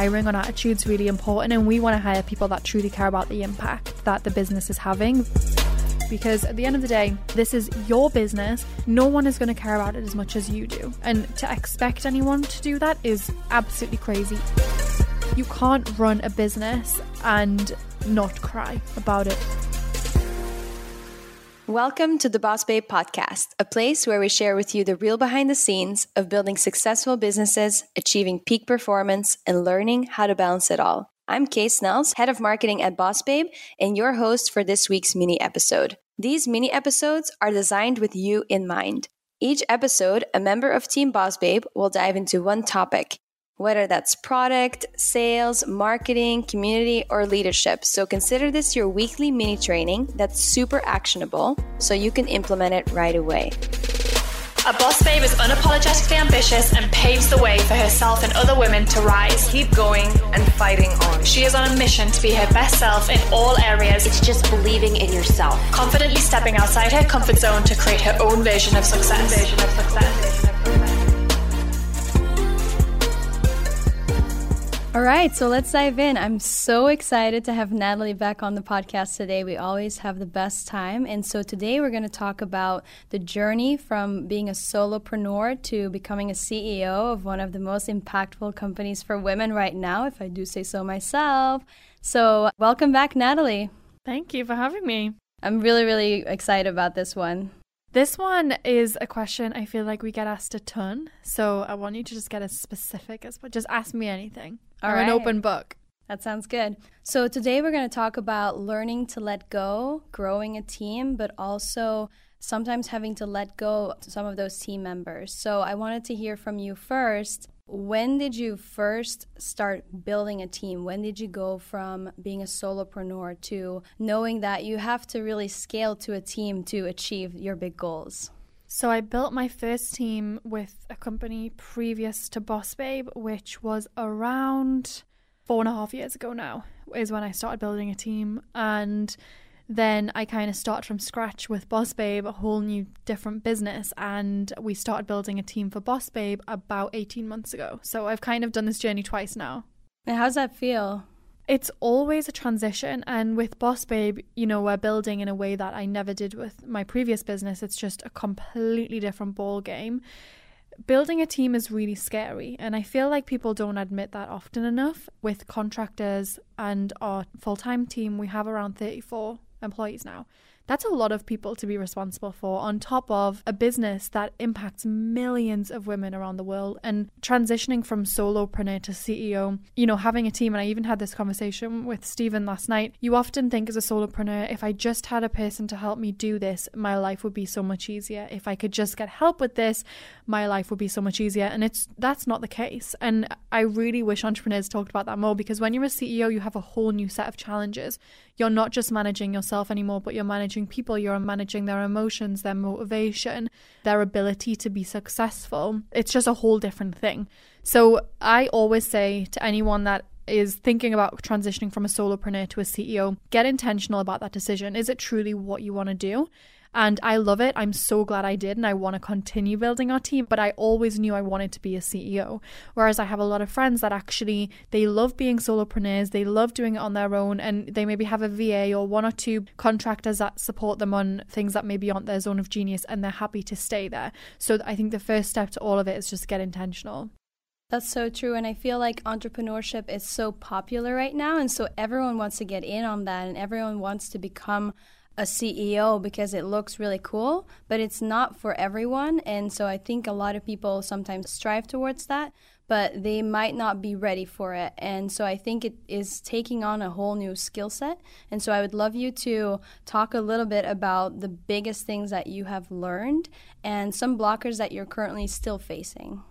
hiring on attitude is really important, and we want to hire people that truly care about the impact that the business is having. Because at the end of the day, this is your business. No one is going to care about it as much as you do. And to expect anyone to do that is absolutely crazy. You can't run a business and not cry about it. Welcome to the Boss Babe podcast, a place where we share with you the real behind the scenes of building successful businesses, achieving peak performance, and learning how to balance it all. I'm Kay Snells, head of marketing at Boss Babe, and your host for this week's mini episode. These mini episodes are designed with you in mind. Each episode, a member of Team Boss Babe will dive into one topic whether that's product, sales, marketing, community, or leadership. So consider this your weekly mini training that's super actionable so you can implement it right away. A boss babe is unapologetically ambitious and paves the way for herself and other women to rise. Keep going and fighting on. She is on a mission to be her best self in all areas. It's just believing in yourself. Confidently stepping outside her comfort zone to create her own vision of success. Vision of success. All right, so let's dive in. I'm so excited to have Natalie back on the podcast today. We always have the best time. And so today we're going to talk about the journey from being a solopreneur to becoming a CEO of one of the most impactful companies for women right now, if I do say so myself. So, welcome back, Natalie. Thank you for having me. I'm really, really excited about this one. This one is a question I feel like we get asked a ton. So I want you to just get as specific as but just ask me anything. All or right. an open book. That sounds good. So today we're going to talk about learning to let go, growing a team, but also sometimes having to let go some of those team members. So I wanted to hear from you first. When did you first start building a team? When did you go from being a solopreneur to knowing that you have to really scale to a team to achieve your big goals? So I built my first team with a company previous to Boss Babe, which was around four and a half years ago now, is when I started building a team. And then I kind of started from scratch with Boss Babe, a whole new different business, and we started building a team for Boss Babe about 18 months ago. So I've kind of done this journey twice now. And how's that feel? It's always a transition, and with Boss Babe, you know, we're building in a way that I never did with my previous business. It's just a completely different ball game building a team is really scary and i feel like people don't admit that often enough with contractors and our full-time team we have around 34 employees now. That's a lot of people to be responsible for, on top of a business that impacts millions of women around the world. And transitioning from solopreneur to CEO, you know, having a team, and I even had this conversation with Stephen last night. You often think as a solopreneur, if I just had a person to help me do this, my life would be so much easier. If I could just get help with this, my life would be so much easier. And it's that's not the case. And I really wish entrepreneurs talked about that more because when you're a CEO, you have a whole new set of challenges. You're not just managing yourself anymore, but you're managing people, you're managing their emotions, their motivation, their ability to be successful. It's just a whole different thing. So I always say to anyone that is thinking about transitioning from a solopreneur to a CEO, get intentional about that decision. Is it truly what you want to do? And I love it. I'm so glad I did. And I want to continue building our team. But I always knew I wanted to be a CEO. Whereas I have a lot of friends that actually, they love being solopreneurs. They love doing it on their own. And they maybe have a VA or one or two contractors that support them on things that maybe aren't their zone of genius. And they're happy to stay there. So I think the first step to all of it is just get intentional. That's so true. And I feel like entrepreneurship is so popular right now. And so everyone wants to get in on that and everyone wants to become a CEO because it looks really cool, but it's not for everyone. And so I think a lot of people sometimes strive towards that, but they might not be ready for it. And so I think it is taking on a whole new skill set. And so I would love you to talk a little bit about the biggest things that you have learned and some blockers that you're currently still facing.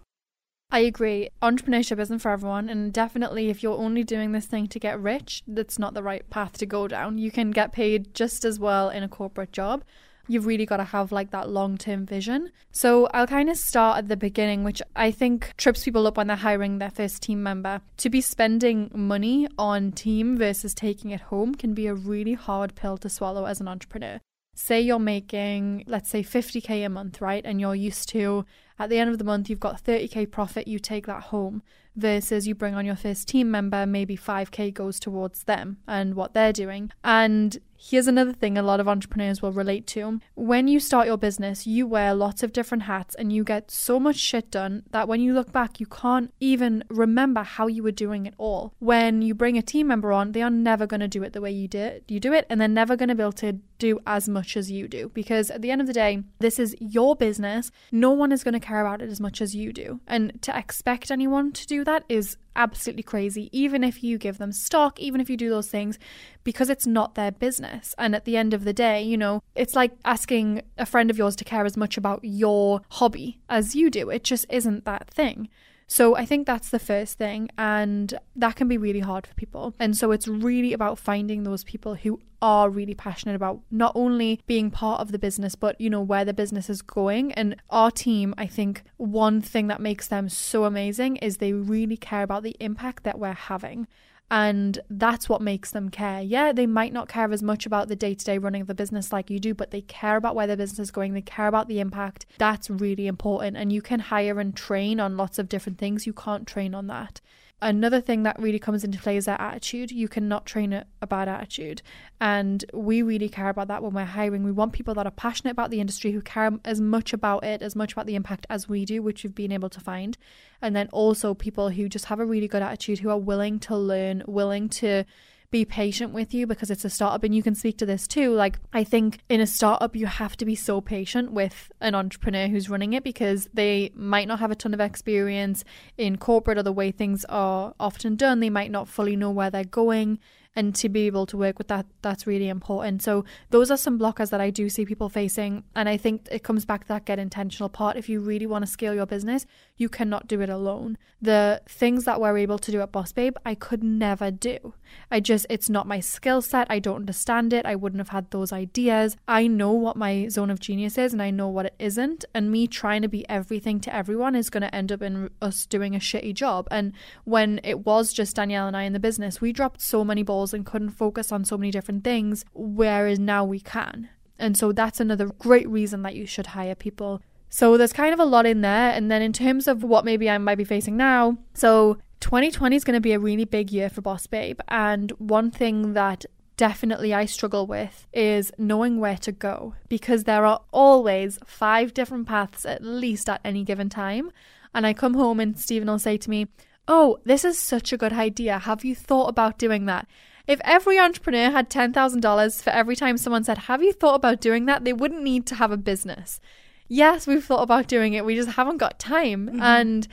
I agree. Entrepreneurship isn't for everyone, and definitely if you're only doing this thing to get rich, that's not the right path to go down. You can get paid just as well in a corporate job. You've really got to have like that long term vision. So I'll kind of start at the beginning, which I think trips people up when they're hiring their first team member. To be spending money on team versus taking it home can be a really hard pill to swallow as an entrepreneur say you're making let's say 50k a month right and you're used to At the end of the month, you've got 30k profit, you take that home versus you bring on your first team member, maybe 5k goes towards them and what they're doing. And here's another thing a lot of entrepreneurs will relate to. When you start your business, you wear lots of different hats and you get so much shit done that when you look back, you can't even remember how you were doing it all. When you bring a team member on, they are never going to do it the way you did you do it and they're never going to be able to do as much as you do because at the end of the day, this is your business. No one is going to care about it as much as you do. And to expect anyone to do that is absolutely crazy, even if you give them stock, even if you do those things, because it's not their business. And at the end of the day, you know, it's like asking a friend of yours to care as much about your hobby as you do. It just isn't that thing. So I think that's the first thing, and that can be really hard for people. And so it's really about finding those people who are really passionate about not only being part of the business, but you know, where the business is going. And our team, I think one thing that makes them so amazing is they really care about the impact that we're having. And that's what makes them care. Yeah, they might not care as much about the day to day running of the business like you do, but they care about where the business is going. They care about the impact. That's really important. And you can hire and train on lots of different things. You can't train on that. Another thing that really comes into play is their attitude. You cannot train a, a, bad attitude. And we really care about that when we're hiring. We want people that are passionate about the industry, who care as much about it, as much about the impact as we do, which we've been able to find. And then also people who just have a really good attitude, who are willing to learn, willing to be patient with you because it's a startup and you can speak to this too. Like, I think in a startup, you have to be so patient with an entrepreneur who's running it because they might not have a ton of experience in corporate or the way things are often done. They might not fully know where they're going and to be able to work with that that's really important so those are some blockers that i do see people facing and i think it comes back to that get intentional part if you really want to scale your business you cannot do it alone. The things that we're able to do at boss babe i could never do. I just it's not my skill set. I don't understand it. I wouldn't have had those ideas. I know what my zone of genius is and i know what it isn't. And me trying to be everything to everyone is going to end up in us doing a shitty job. And when it was just danielle and i in the business we dropped so many balls and couldn't focus on so many different things, whereas now we can. And so that's another great reason that you should hire people. So there's kind of a lot in there. And then in terms of what maybe I might be facing now, so 2020 is going to be a really big year for Boss Babe. And one thing that definitely I struggle with is knowing where to go because there are always five different paths at least at any given time. And I come home and Stephen will say to me, Oh, this is such a good idea. Have you thought about doing that? If every entrepreneur had $10,000 for every time someone said, Have you thought about doing that? they wouldn't need to have a business. Yes, we've thought about doing it, we just haven't got time. Mm-hmm. And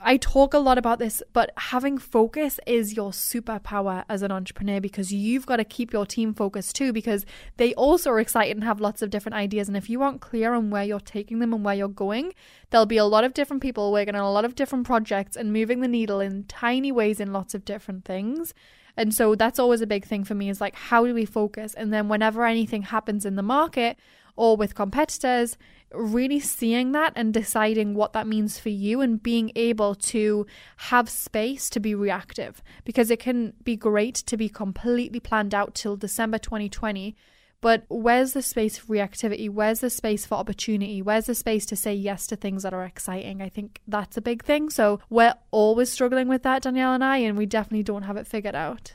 I talk a lot about this, but having focus is your superpower as an entrepreneur because you've got to keep your team focused too because they also are excited and have lots of different ideas. And if you aren't clear on where you're taking them and where you're going, there'll be a lot of different people working on a lot of different projects and moving the needle in tiny ways in lots of different things. And so that's always a big thing for me is like, how do we focus? And then whenever anything happens in the market or with competitors, really seeing that and deciding what that means for you and being able to have space to be reactive because it can be great to be completely planned out till December 2020 but where's the space for reactivity? Where's the space for opportunity? Where's the space to say yes to things that are exciting? I think that's a big thing. So we're always struggling with that, Danielle and I, and we definitely don't have it figured out.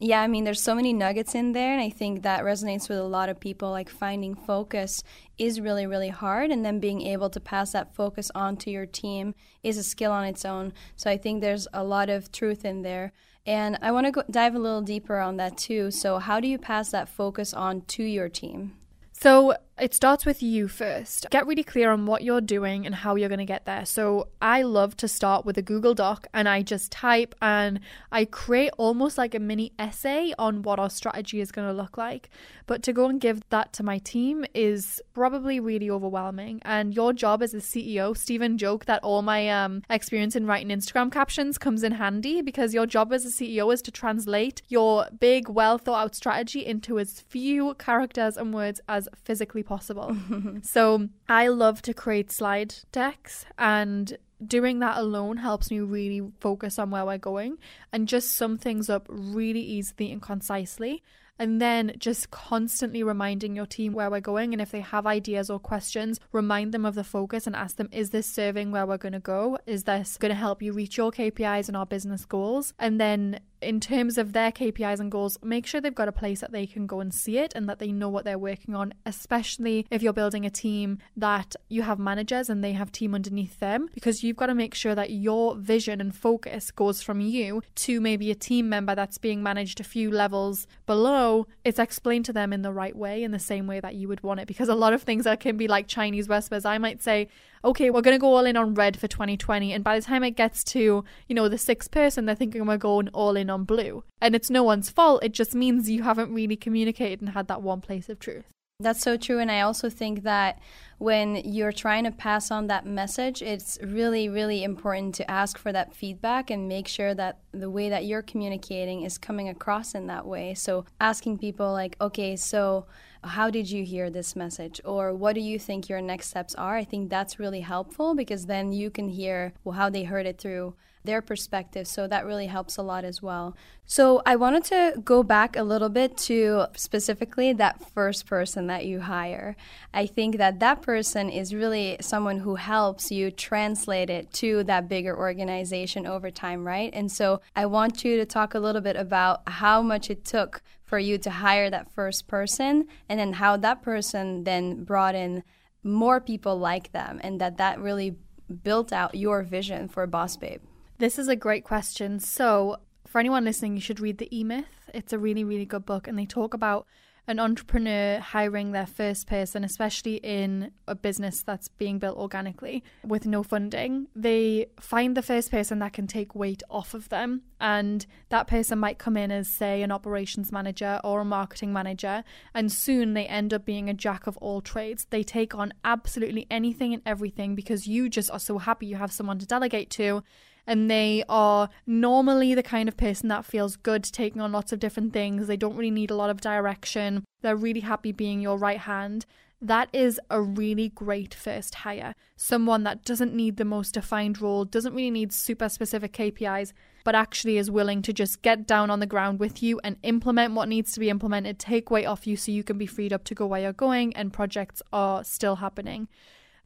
Yeah, I mean, there's so many nuggets in there, and I think that resonates with a lot of people. Like finding focus is really, really hard, and then being able to pass that focus on to your team is a skill on its own. So I think there's a lot of truth in there. And I want to dive a little deeper on that too. So, how do you pass that focus on to your team? So, it starts with you first. Get really clear on what you're doing and how you're going to get there. So, I love to start with a Google Doc and I just type and I create almost like a mini essay on what our strategy is going to look like. But to go and give that to my team is probably really overwhelming. And your job as a CEO, Stephen joke that all my um, experience in writing Instagram captions comes in handy because your job as a CEO is to translate your big, well thought out strategy into as few characters and words as physically possible. so I love to create slide decks and doing that alone helps me really focus on where we're going and just sum things up really easily and concisely And then just constantly reminding your team where we're going. And if they have ideas or questions, remind them of the focus and ask them, is this serving where we're going to go? Is this going to help you reach your KPIs and our business goals? And then in terms of their KPIs and goals, make sure they've got a place that they can go and see it and that they know what they're working on, especially if you're building a team that you have managers and they have team underneath them, because you've got to make sure that your vision and focus goes from you to maybe a team member that's being managed a few levels below. It's explained to them in the right way, in the same way that you would want it, because a lot of things that can be like Chinese whispers. I might say, okay, we're going to go all in on red for 2020. And by the time it gets to, you know, the sixth person, they're thinking we're going all in on blue. And it's no one's fault. It just means you haven't really communicated and had that one place of truth. That's so true. And I also think that when you're trying to pass on that message, it's really, really important to ask for that feedback and make sure that the way that you're communicating is coming across in that way. So asking people, like, okay, so how did you hear this message? Or what do you think your next steps are? I think that's really helpful because then you can hear how they heard it through their perspective. So that really helps a lot as well. So i wanted to go back a little bit to specifically that first person that you hire. I think that that person is really someone who helps you translate it to that bigger organization over time right? And so i want you to talk a little bit about how much it took for you to hire that first person and then how that person then brought in more people like them and that that really built out your vision for boss babe? This is a great question. So for anyone listening you should read the e-myth it's a really really good book and they talk about an entrepreneur hiring their first person, especially in a business that's being built organically with no funding, they find the first person that can take weight off of them. And that person might come in as, say, an operations manager or a marketing manager. And soon they end up being a jack of all trades. They take on absolutely anything and everything because you just are so happy you have someone to delegate to and they are normally the kind of person that feels good taking on lots of different things. They don't really need a lot of direction. They're really happy being your right hand. That is a really great first hire. Someone that doesn't need the most defined role, doesn't really need super specific KPIs, but actually is willing to just get down on the ground with you and implement what needs to be implemented, take weight off you so you can be freed up to go where you're going and projects are still happening.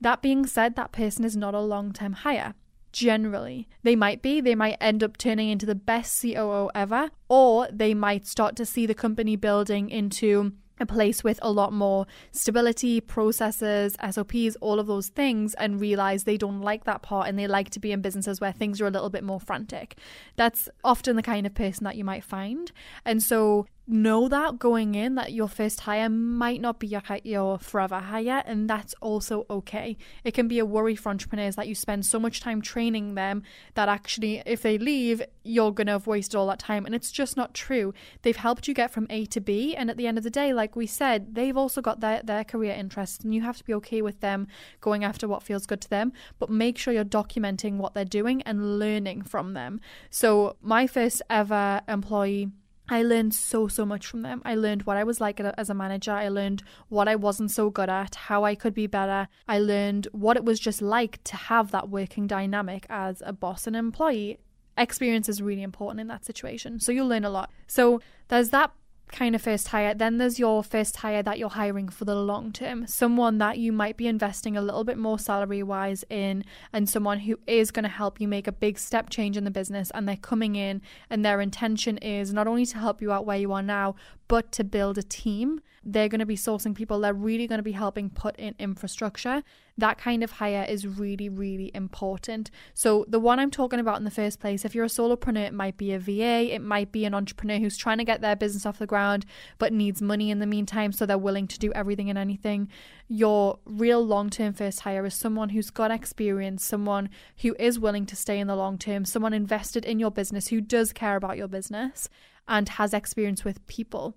That being said, that person is not a long term hire generally. They might be, they might end up turning into the best COO ever, or they might start to see the company building into a place with a lot more stability, processes, SOPs, all of those things, and realize they don't like that part and they like to be in businesses where things are a little bit more frantic. That's often the kind of person that you might find. And so know that going in that your first hire might not be your, your forever hire and that's also okay. It can be a worry for entrepreneurs that you spend so much time training them that actually if they leave you're gonna have wasted all that time and it's just not true. They've helped you get from a to b and at the end of the day like we said they've also got their, their career interests and you have to be okay with them going after what feels good to them but make sure you're documenting what they're doing and learning from them. So my first ever employee I learned so, so much from them. I learned what I was like as a manager. I learned what I wasn't so good at, how I could be better. I learned what it was just like to have that working dynamic as a boss and employee. Experience is really important in that situation. So you'll learn a lot. So there's that kind of first hire. Then there's your first hire that you're hiring for the long term, someone that you might be investing a little bit more salary wise in, and someone who is going to help you make a big step change in the business. And they're coming in, and their intention is not only to help you out where you are now, but to build a team. They're going to be sourcing people. They're really going to be helping put in infrastructure that kind of hire is really, really important. So, the one I'm talking about in the first place, if you're a solopreneur, it might be a VA, it might be an entrepreneur who's trying to get their business off the ground but needs money in the meantime, so they're willing to do everything and anything. Your real long term first hire is someone who's got experience, someone who is willing to stay in the long term, someone invested in your business who does care about your business and has experience with people.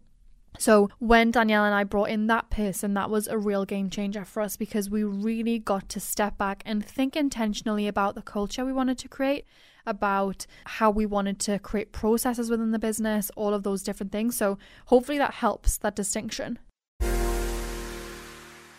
So when Danielle and I brought in that person, that was a real game changer for us because we really got to step back and think intentionally about the culture we wanted to create, about how we wanted to create processes within the business, all of those different things. So hopefully that helps that distinction.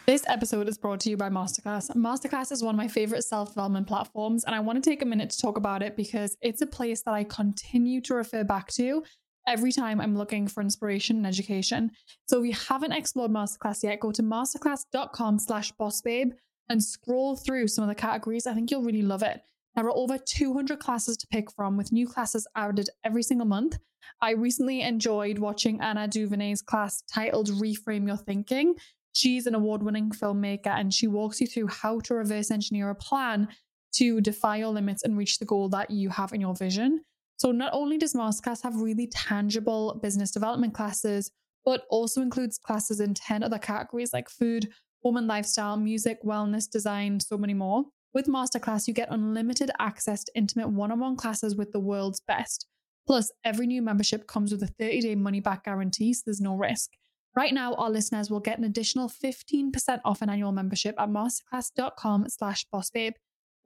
This episode is brought to you by Masterclass. Masterclass is one of my favorite self development platforms, and I want to take a minute to talk about it because it's a place that I continue to refer back to every time I'm looking for inspiration and education. So if you haven't explored Masterclass yet, go to masterclass.com slash bossbabe and scroll through some of the categories. I think you'll really love it. There are over 200 classes to pick from, with new classes added every single month. I recently enjoyed watching Ava DuVernay's class titled Reframe Your Thinking. She's an award winning filmmaker and she walks you through how to reverse engineer a plan to defy your limits and reach the goal that you have in your vision. So, not only does Masterclass have really tangible business development classes, but also includes classes in 10 other categories like food, home and lifestyle, music, wellness, design, so many more. With Masterclass, you get unlimited access to intimate one on one classes with the world's best. Plus, every new membership comes with a 30 day money back guarantee, so there's no risk. Right now, our listeners will get an additional 15% off an annual membership at masterclass.com slash bossbabe.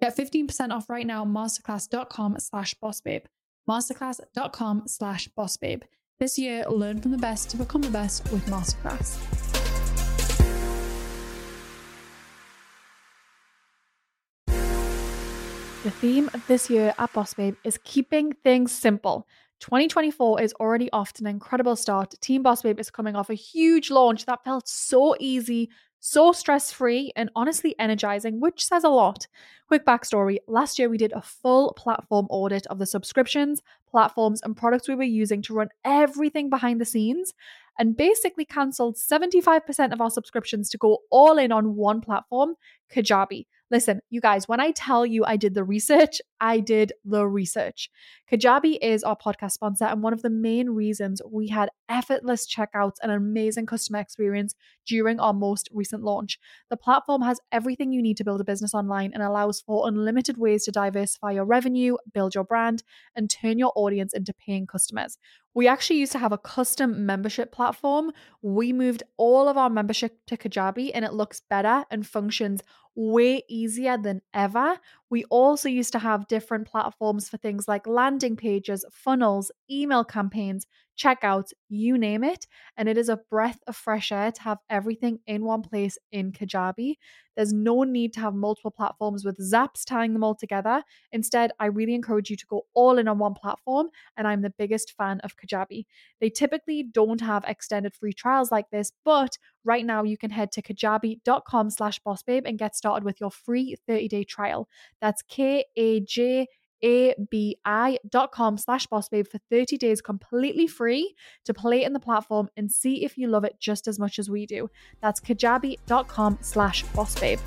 Get 15% off right now, masterclass.com slash bossbabe. Masterclass.com slash bossbabe. This year, learn from the best to become the best with Masterclass. The theme of this year at Boss Babe is keeping things simple. 2024 is already off to an incredible start. Team Boss Babe is coming off a huge launch that felt so easy, so stress free, and honestly energizing, which says a lot. Quick backstory last year, we did a full platform audit of the subscriptions, platforms, and products we were using to run everything behind the scenes and basically cancelled 75% of our subscriptions to go all in on one platform, Kajabi. Listen, you guys, when I tell you I did the research, I did the research. Kajabi is our podcast sponsor, and one of the main reasons we had effortless checkouts and amazing customer experience during our most recent launch. The platform has everything you need to build a business online and allows for unlimited ways to diversify your revenue, build your brand, and turn your audience into paying customers. We actually used to have a custom membership platform. We moved all of our membership to Kajabi and it looks better and functions way easier than ever. We also used to have different platforms for things like landing pages, funnels, email campaigns, checkouts, you name it. And it is a breath of fresh air to have everything in one place in Kajabi. There's no need to have multiple platforms with zaps tying them all together. Instead, I really encourage you to go all in on one platform, and I'm the biggest fan of Kajabi. They typically don't have extended free trials like this, but right now you can head to kajabi.com slash bossbabe and get started with your free 30-day trial. That's K-A-J abi.com slash boss babe for 30 days completely free to play in the platform and see if you love it just as much as we do. That's kajabi.com slash boss babe.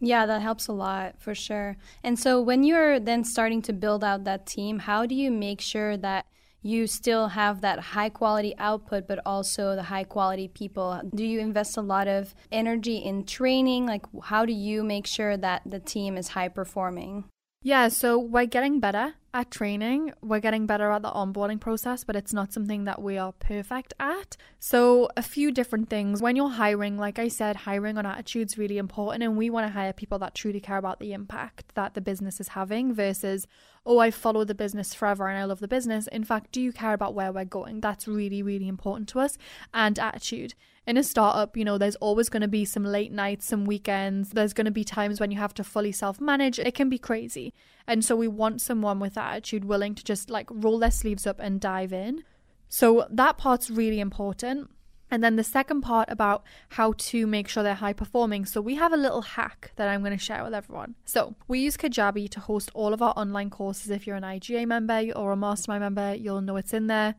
Yeah, that helps a lot for sure. And so when you're then starting to build out that team, how do you make sure that you still have that high quality output, but also the high quality people? Do you invest a lot of energy in training? Like, how do you make sure that the team is high performing? Yeah, so we're getting better at training. We're getting better at the onboarding process, but it's not something that we are perfect at. So, a few different things. When you're hiring, like I said, hiring on attitude is really important, and we want to hire people that truly care about the impact that the business is having versus, oh, I follow the business forever and I love the business. In fact, do you care about where we're going? That's really, really important to us. And attitude in a startup, you know, there's always going to be some late nights, some weekends. There's going to be times when you have to fully self manage. It can be crazy. And so we want someone with that attitude willing to just like roll their sleeves up and dive in. So that part's really important. And then the second part about how to make sure they're high performing. So we have a little hack that I'm going to share with everyone. So we use Kajabi to host all of our online courses. If you're an IGA member or a mastermind member, you'll know it's in there.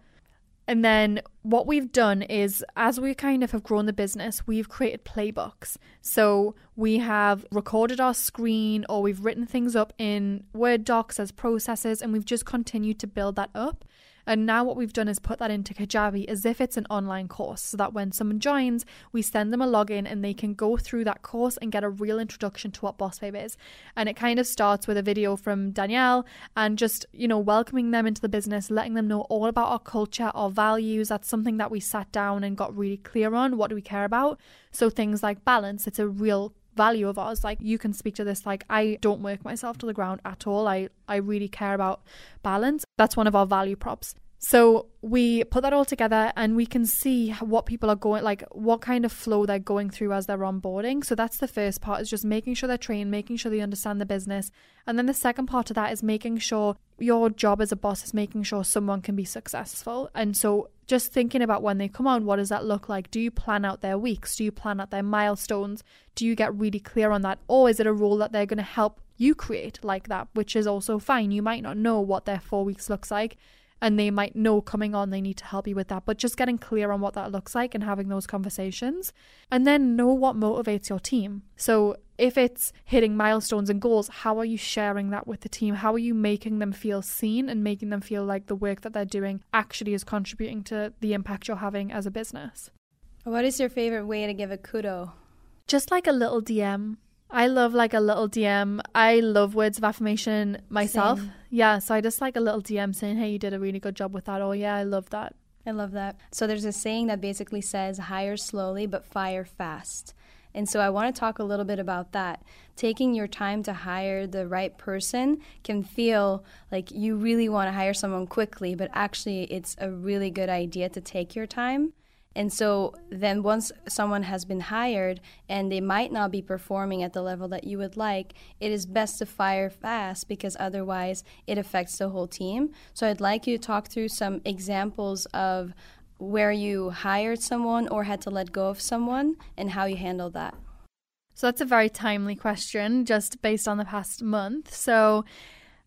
And then what we've done is, as we kind of have grown the business, we've created playbooks. So we have recorded our screen or we've written things up in Word docs as processes, and we've just continued to build that up. And now what we've done is put that into Kajabi as if it's an online course so that when someone joins, we send them a login and they can go through that course and get a real introduction to what Boss Babe is. And it kind of starts with a video from Danielle and just, you know, welcoming them into the business, letting them know all about our culture, our values. That's something that we sat down and got really clear on. What do we care about? So things like balance, it's a real value of ours like you can speak to this like i don't work myself to the ground at all i i really care about balance that's one of our value props so we put that all together and we can see what people are going like what kind of flow they're going through as they're onboarding. So that's the first part is just making sure they're trained, making sure they understand the business. And then the second part of that is making sure your job as a boss is making sure someone can be successful. And so just thinking about when they come on, what does that look like? Do you plan out their weeks? Do you plan out their milestones? Do you get really clear on that? Or is it a role that they're going to help you create like that, which is also fine. You might not know what their four weeks looks like, and they might know coming on they need to help you with that. But just getting clear on what that looks like and having those conversations, and then know what motivates your team. So if it's hitting milestones and goals, how are you sharing that with the team? How are you making them feel seen and making them feel like the work that they're doing actually is contributing to the impact you're having as a business? What is your favorite way to give a kudo? Just like a little DM I love like a little DM. I love words of affirmation myself. Same. Yeah, so I just like a little DM saying, "Hey, you did a really good job with that." Oh, yeah, I love that. I love that. So there's a saying that basically says hire slowly but fire fast. And so I want to talk a little bit about that. Taking your time to hire the right person can feel like you really want to hire someone quickly, but actually it's a really good idea to take your time and so then once someone has been hired and they might not be performing at the level that you would like, it is best to fire fast because otherwise it affects the whole team. So I'd like you to talk through some examples of where you hired someone or had to let go of someone and how you handled that. So that's a very timely question just based on the past month. So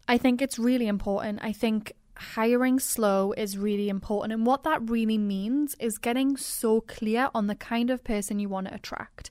I think it's really important. I think hiring slow is really important. And what that really means is getting so clear on the kind of person you want to attract.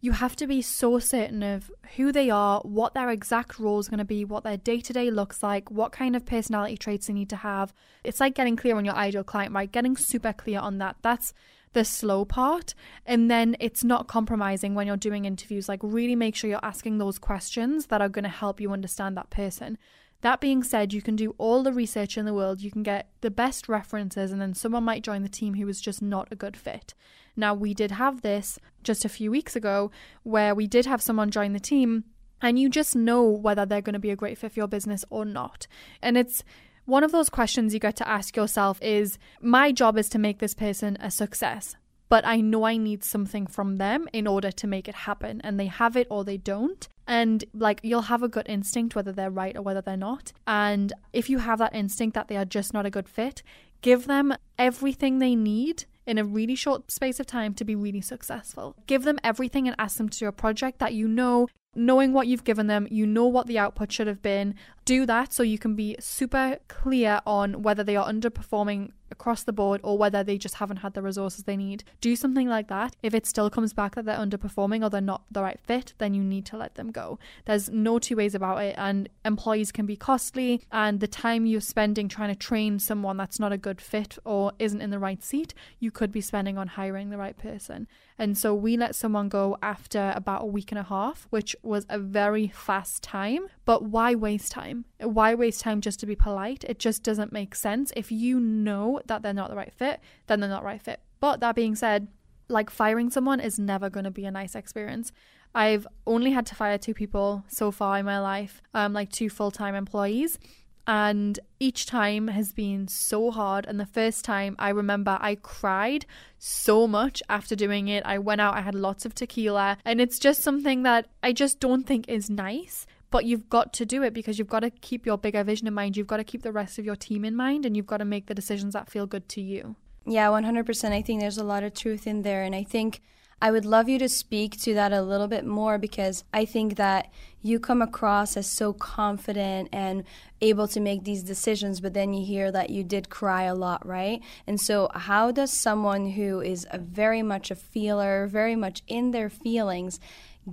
You have to be so certain of who they are, what their exact role is going to be, what their day to day looks like, what kind of personality traits they need to have. It's like getting clear on your ideal client, right? Getting super clear on that. That's the slow part. And then it's not compromising when you're doing interviews. Like, really make sure you're asking those questions that are going to help you understand that person. That being said, you can do all the research in the world, you can get the best references, and then someone might join the team who is just not a good fit. Now, we did have this just a few weeks ago where we did have someone join the team, and you just know whether they're going to be a great fit for your business or not. And it's one of those questions you get to ask yourself is my job is to make this person a success but I know I need something from them in order to make it happen. And they have it or they don't. And like you'll have a gut instinct whether they're right or whether they're not. And if you have that instinct that they are just not a good fit, give them everything they need in a really short space of time to be really successful. Give them everything and ask them to do a project that you know knowing what you've given them, you know what the output should have been. Do that so you can be super clear on whether they are underperforming across the board or whether they just haven't had the resources they need. Do something like that. If it still comes back that they're underperforming or they're not the right fit, then you need to let them go. There's no two ways about it, and employees can be costly, and the time you're spending trying to train someone that's not a good fit or isn't in the right seat, you could be spending on hiring the right person. And so we let someone go after about a week and a half, which was a very fast time. But why waste time? Why waste time just to be polite? It just doesn't make sense. If you know that they're not the right fit, then they're not the right fit. But that being said, like firing someone is never going to be a nice experience. I've only had to fire two people so far in my life, um, like two full time employees and each time has been so hard and the first time i remember i cried so much after doing it i went out i had lots of tequila and it's just something that i just don't think is nice but you've got to do it because you've got to keep your bigger vision in mind. You've got to keep the rest of your team in mind and you've got to make the decisions that feel good to you. Yeah 100% i think there's a lot of truth in there. And i think I would love you to speak to that a little bit more because I think that you come across as so confident and able to make these decisions, but then you hear that you did cry a lot, right? And so, how does someone who is very much a feeler, very much in their feelings,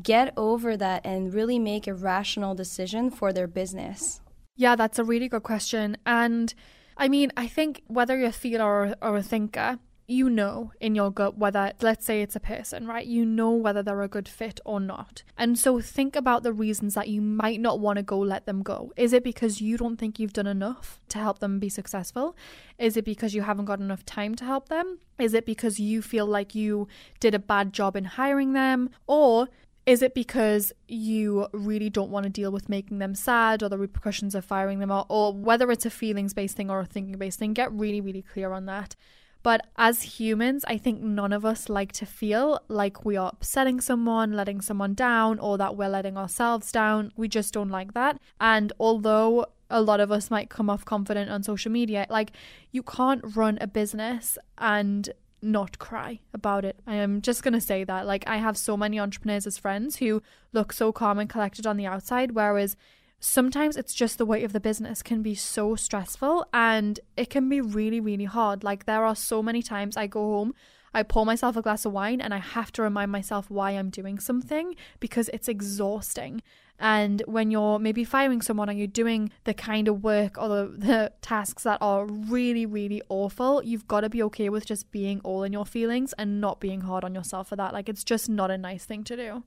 get over that and really make a rational decision for their business? Yeah, that's a really good question. And I mean, I think whether you're a feeler or, a thinker, you know in your gut whether, let's say it's a person, right? You know whether they're a good fit or not. And so think about the reasons that you might not want to go let them go. Is it because you don't think you've done enough to help them be successful? Is it because you haven't got enough time to help them? Is it because you feel like you did a bad job in hiring them? Or is it because you really don't want to deal with making them sad or the repercussions of firing them, or, or whether it's a feelings based thing or a thinking based thing? Get really, really clear on that. But as humans, I think none of us like to feel like we are upsetting someone, letting someone down, or that we're letting ourselves down. We just don't like that. And although a lot of us might come off confident on social media. Like, you can't run a business and not cry about it. I am just going to say that. Like, I have so many entrepreneurs as friends who look so calm and collected on the outside, whereas sometimes it's just the weight of the business can be so stressful and it can be really, really hard. Like, there are so many times I go home. I pour myself a glass of wine and I have to remind myself why I'm doing something because it's exhausting. And when you're maybe firing someone or you're doing the kind of work or the, the tasks that are really, really awful, you've got to be okay with just being all in your feelings and not being hard on yourself for that. Like, it's just not a nice thing to do.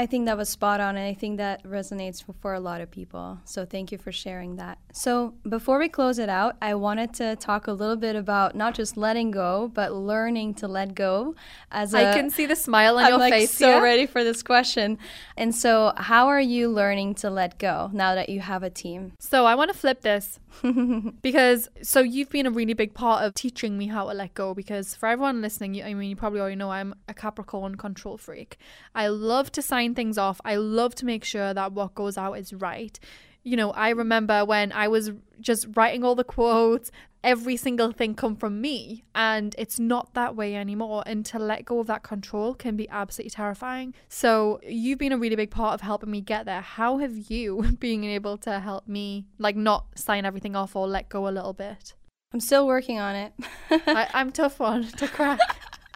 I think that was spot on, and I think that resonates for a lot of people. So thank you for sharing that. So before we close it out, I wanted to talk a little bit about not just letting go, but learning to let go. As I can see the smile on I'm your like face. So yeah? ready for this question. And so, how are you learning to let go now that you have a team? So I want to flip this because so you've been a really big part of teaching me how to let go. Because for everyone listening, you, I mean, you probably already know I'm a Capricorn control freak. I love to sign things off. I love to make sure that what goes out is right. You know, I remember when I was just writing all the quotes, every single thing come from me and it's not that way anymore and to let go of that control can be absolutely terrifying so you've been a really big part of helping me get there how have you been able to help me like not sign everything off or let go a little bit i'm still working on it I, i'm tough one to crack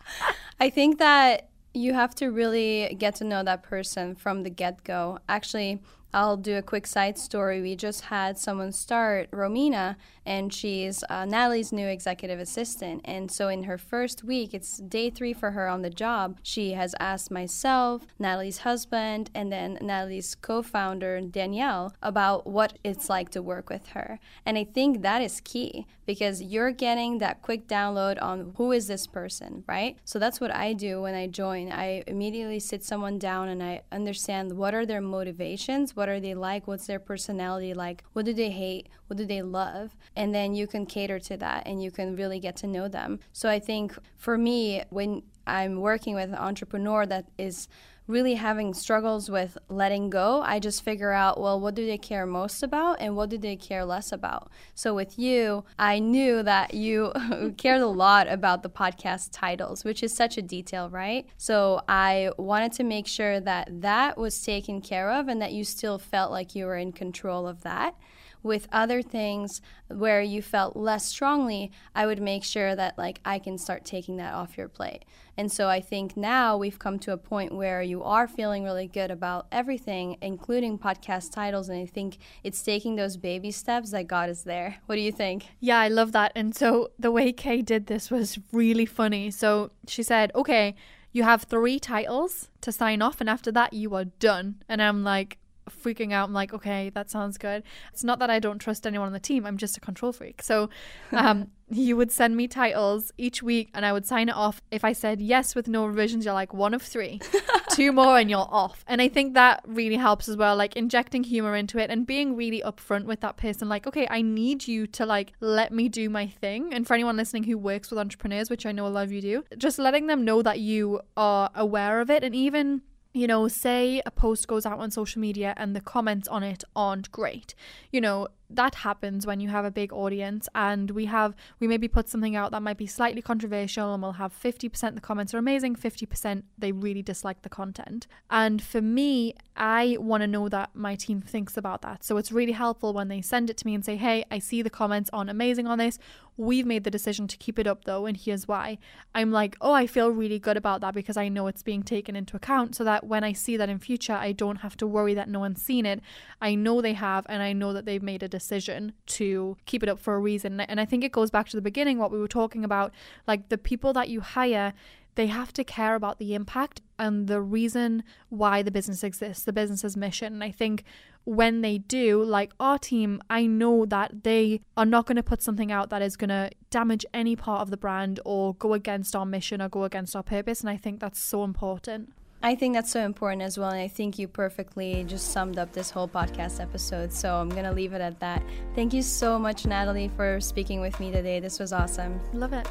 i think that you have to really get to know that person from the get-go actually I'll do a quick side story. We just had someone start, Romina, and she's uh, Natalie's new executive assistant. And so in her first week, it's day three for her on the job. She has asked myself, Natalie's husband, and then Natalie's co founder, Danielle, about what it's like to work with her. And I think that is key because you're getting that quick download on who is this person, right? So that's what I do when I join. I immediately sit someone down and I understand what are their motivations, what are they like, what's their personality like, what do they hate, what do they love, and then you can cater to that and you can really get to know them. So I think for me, when I'm working with an entrepreneur that is really having struggles with letting go, I just figure out, well, what do they care most about and what do they care less about? So with you, I knew that you cared a lot about the podcast titles, which is such a detail, right? So I wanted to make sure that that was taken care of and that you still felt like you were in control of that with other things where you felt less strongly, I would make sure that like I can start taking that off your plate. And so I think now we've come to a point where you are feeling really good about everything, including podcast titles. And I think it's taking those baby steps that God is there. What do you think? Yeah, I love that. And so the way Kay did this was really funny. So she said, okay, you have three titles to sign off, and after that, you are done. And I'm like, freaking out. I'm like, okay, that sounds good. It's not that I don't trust anyone on the team. I'm just a control freak. So um, you would send me titles each week and I would sign it off. If I said yes with no revisions, you're like one of three, two more and you're off. And I think that really helps as well, like injecting humor into it and being really upfront with that person. Like, okay, I need you to like let me do my thing. And for anyone listening who works with entrepreneurs, which I know a lot of you do, just letting them know that you are aware of it and even you know, say a post goes out on social media and the comments on it aren't great. You know, that happens when you have a big audience and we have we maybe put something out that might be slightly controversial and we'll have 50% the comments are amazing 50% they really dislike the content. And for me i want to know that my team thinks about that. So it's really helpful when they send it to me and say hey i see the comments on amazing on this. We've made the decision to keep it up though and here's why. I'm like oh i feel really good about that because i know it's being taken into account so that when i see that in future i don't have to worry that no one's seen it. I know they have and i know that they've made a decision to keep it up for a reason. And I think it goes back to the beginning, what we were talking about, like the people that you hire they have to care about the impact and the reason why the business exists, the business's mission. And I think when they do, like our team, I know that they are not going to put something out that is going to damage any part of the brand or go against our mission or go against our purpose. And I think that's so important. I think that's so important as well. And I think you perfectly just summed up this whole podcast episode. So I'm going to leave it at that. Thank you so much, Natalie, for speaking with me today. This was awesome. Love it.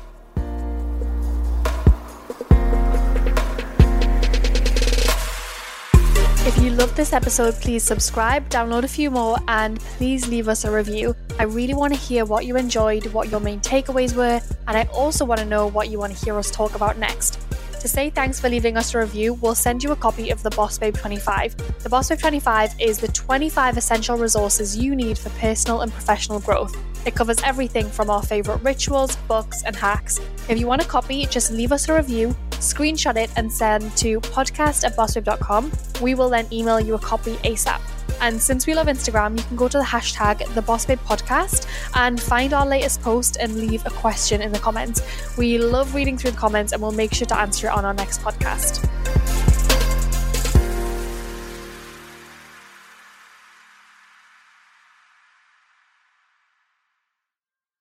If you loved this episode, please subscribe, download a few more, and please leave us a review. I really want to hear what you enjoyed, what your main takeaways were, and I also want to know what you want to hear us talk about next. To say thanks for leaving us a review, we'll send you a copy of the Boss Babe 25. The Boss Babe 25 is the 25 essential resources you need for personal and professional growth. It covers everything from our favourite rituals, books, and hacks. If you want a copy, just leave us a review, screenshot it, and send to podcast at bossbabe.com. We will then email you a copy ASAP. And since we love Instagram, you can go to the hashtag the Boss Babe Podcast and find our latest post and leave a question in the comments. We love reading through the comments and we'll make sure to answer it on our next podcast.